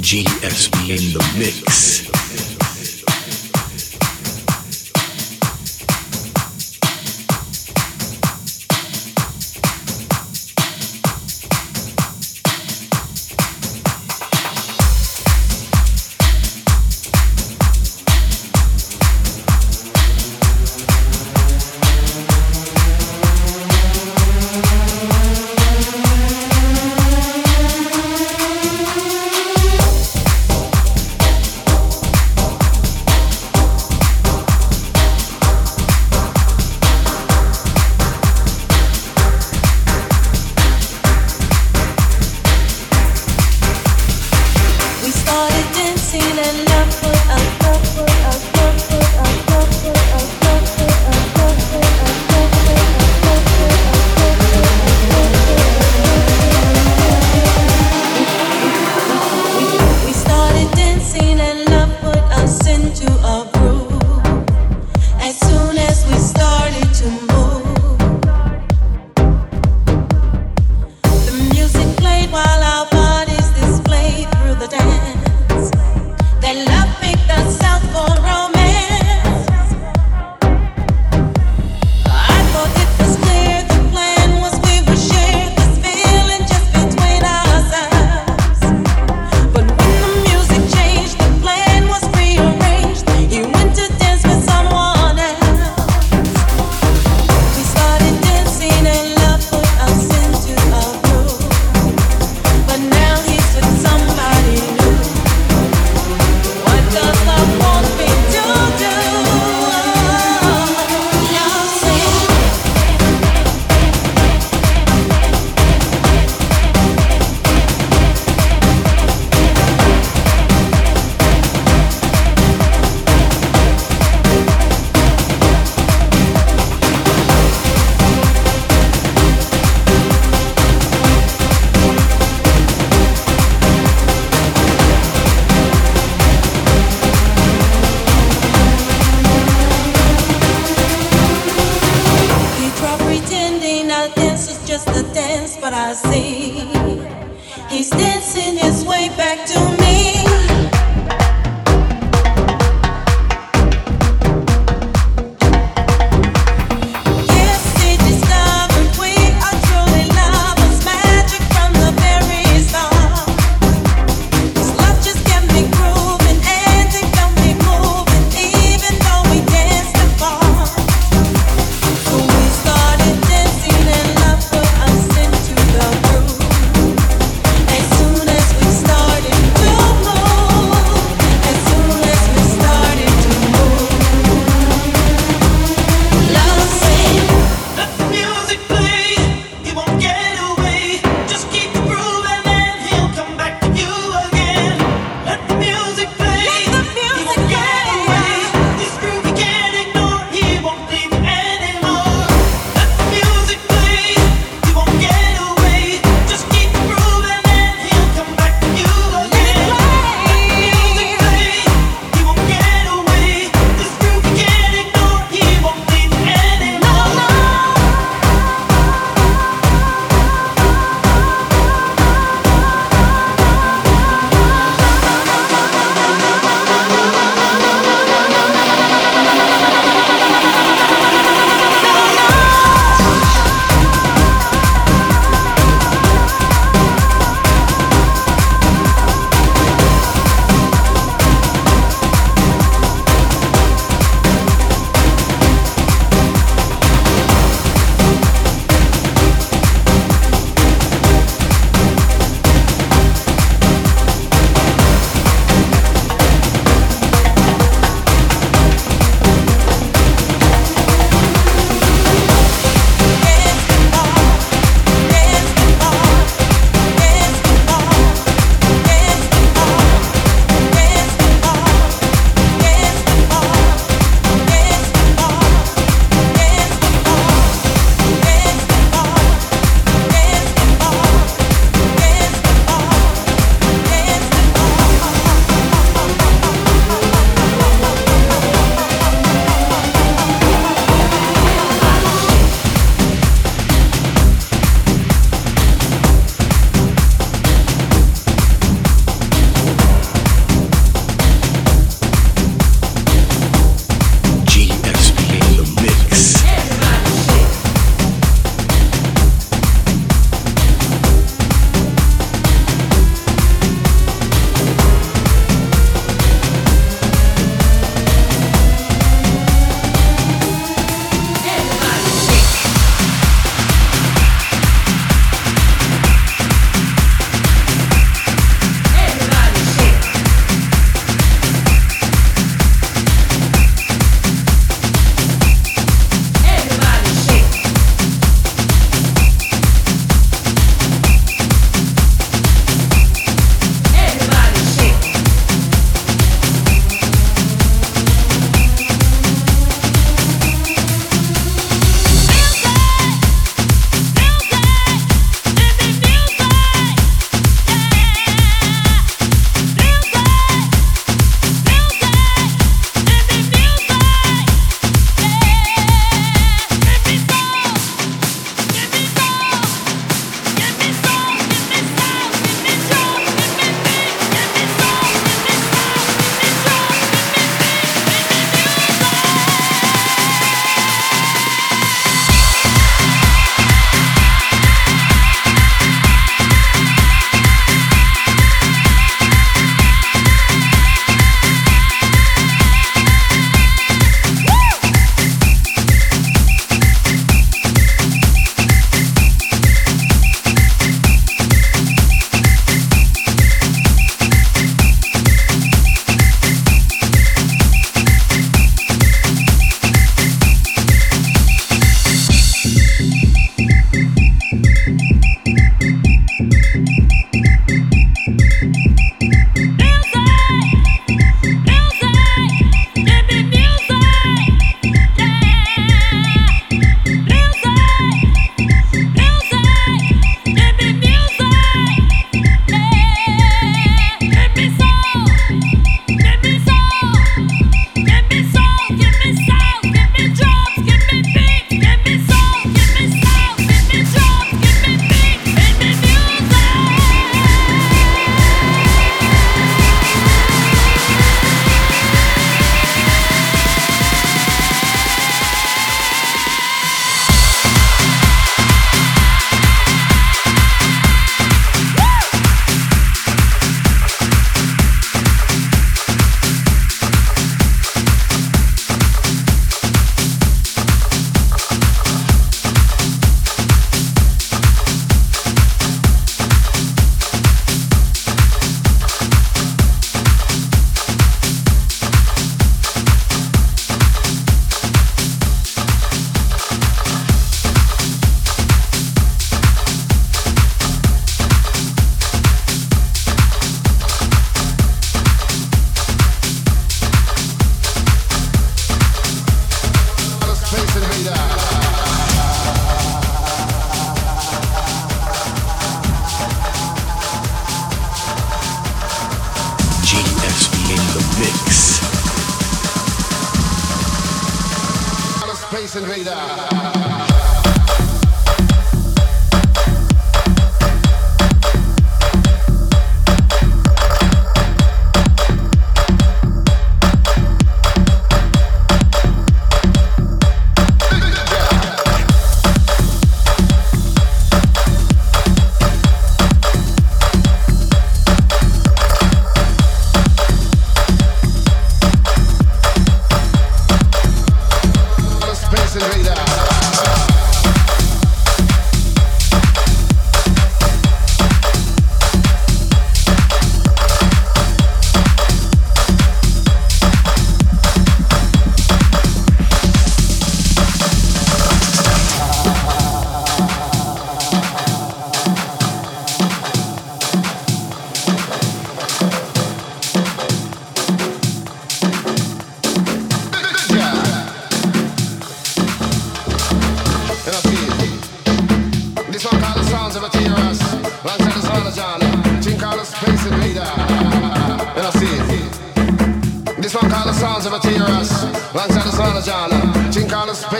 GSB in the mix.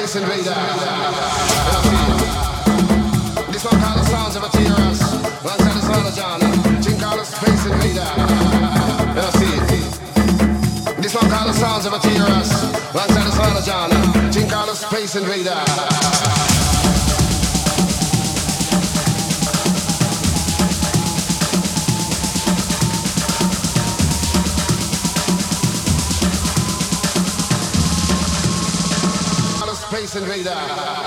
space invaders. This one called the sounds of a terrorist. Alongside the sound of John. Jim called the space invader. Now see it. This one called the sounds of a terrorist. Alongside the sound of John. Jim called the space invader. Pereira.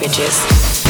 bitches.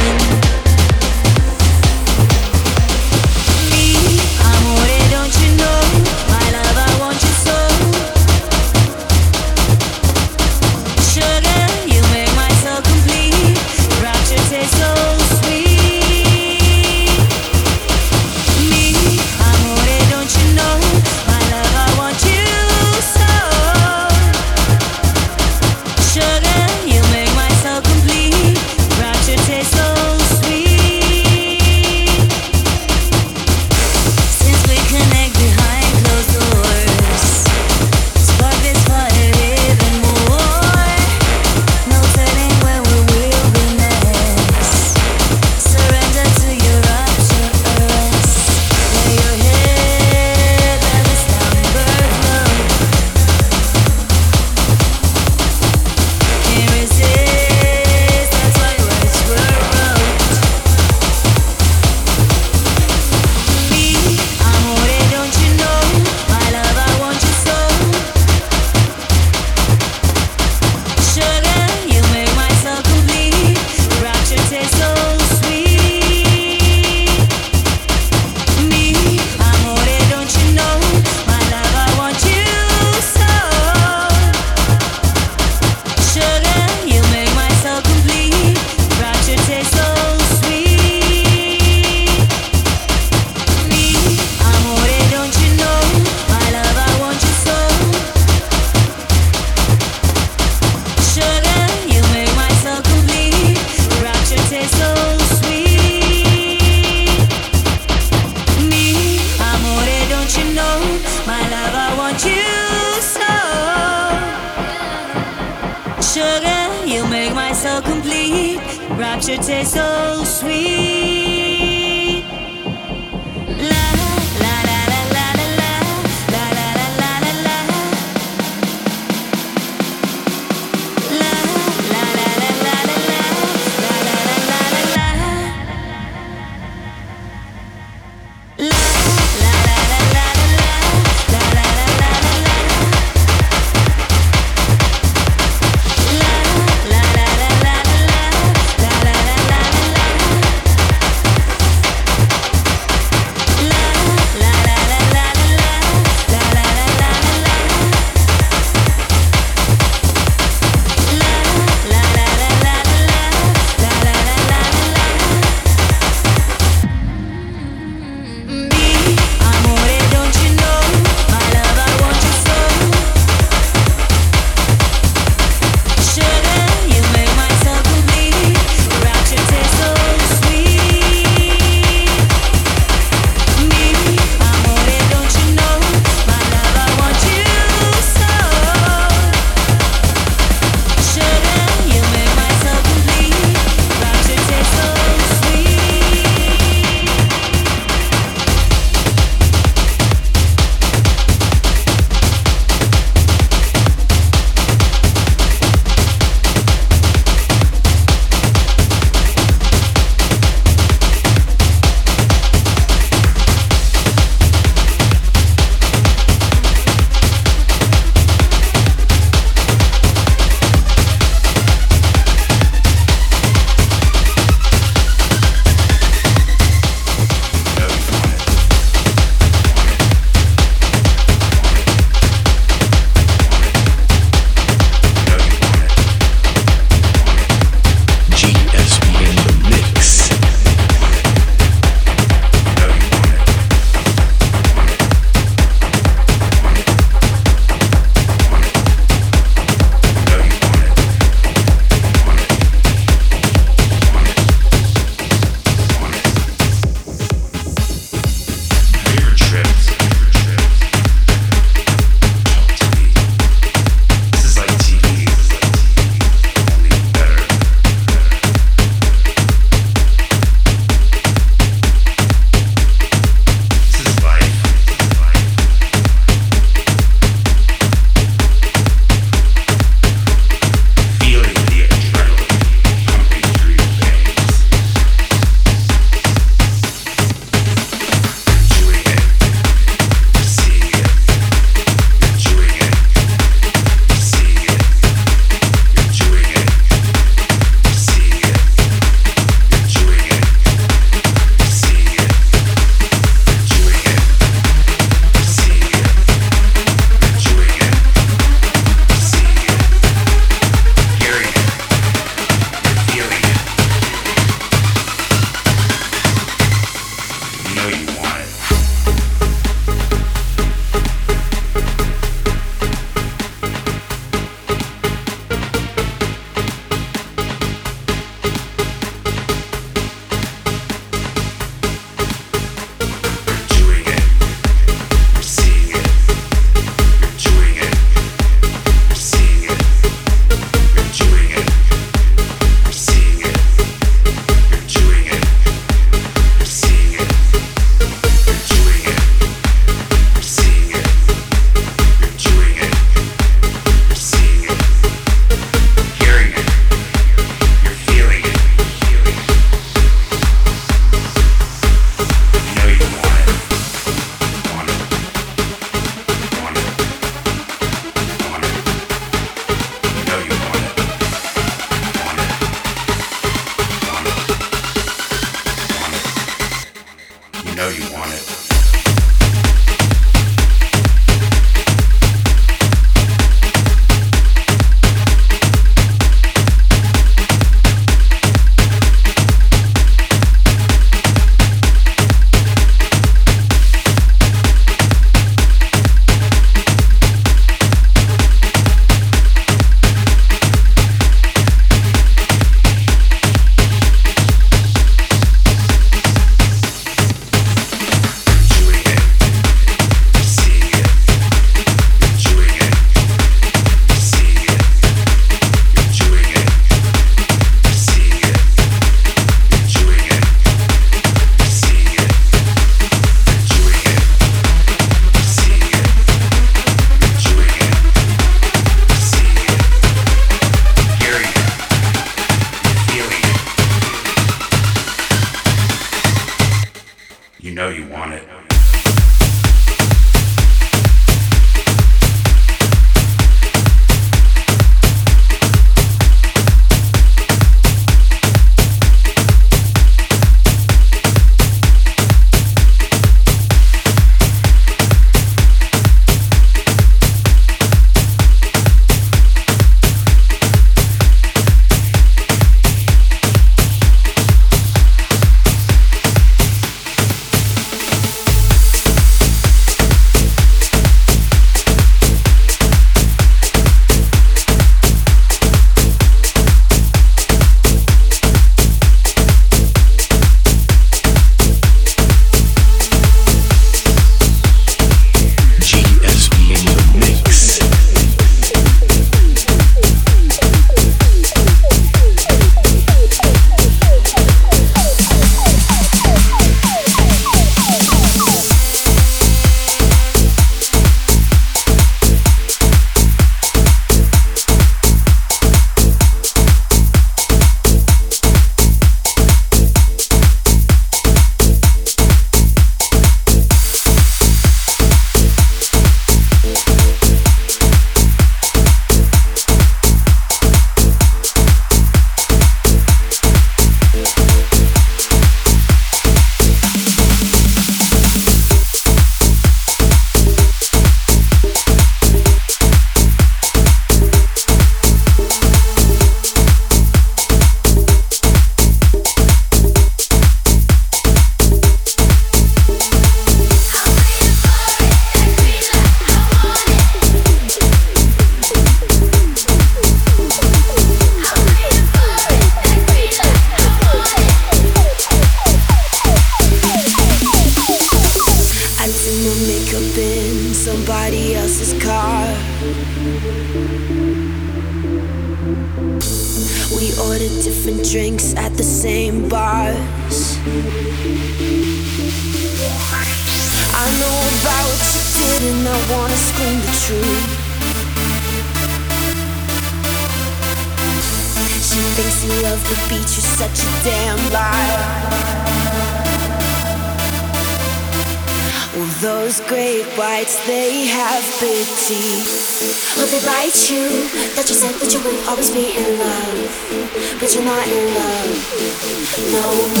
Not in love. No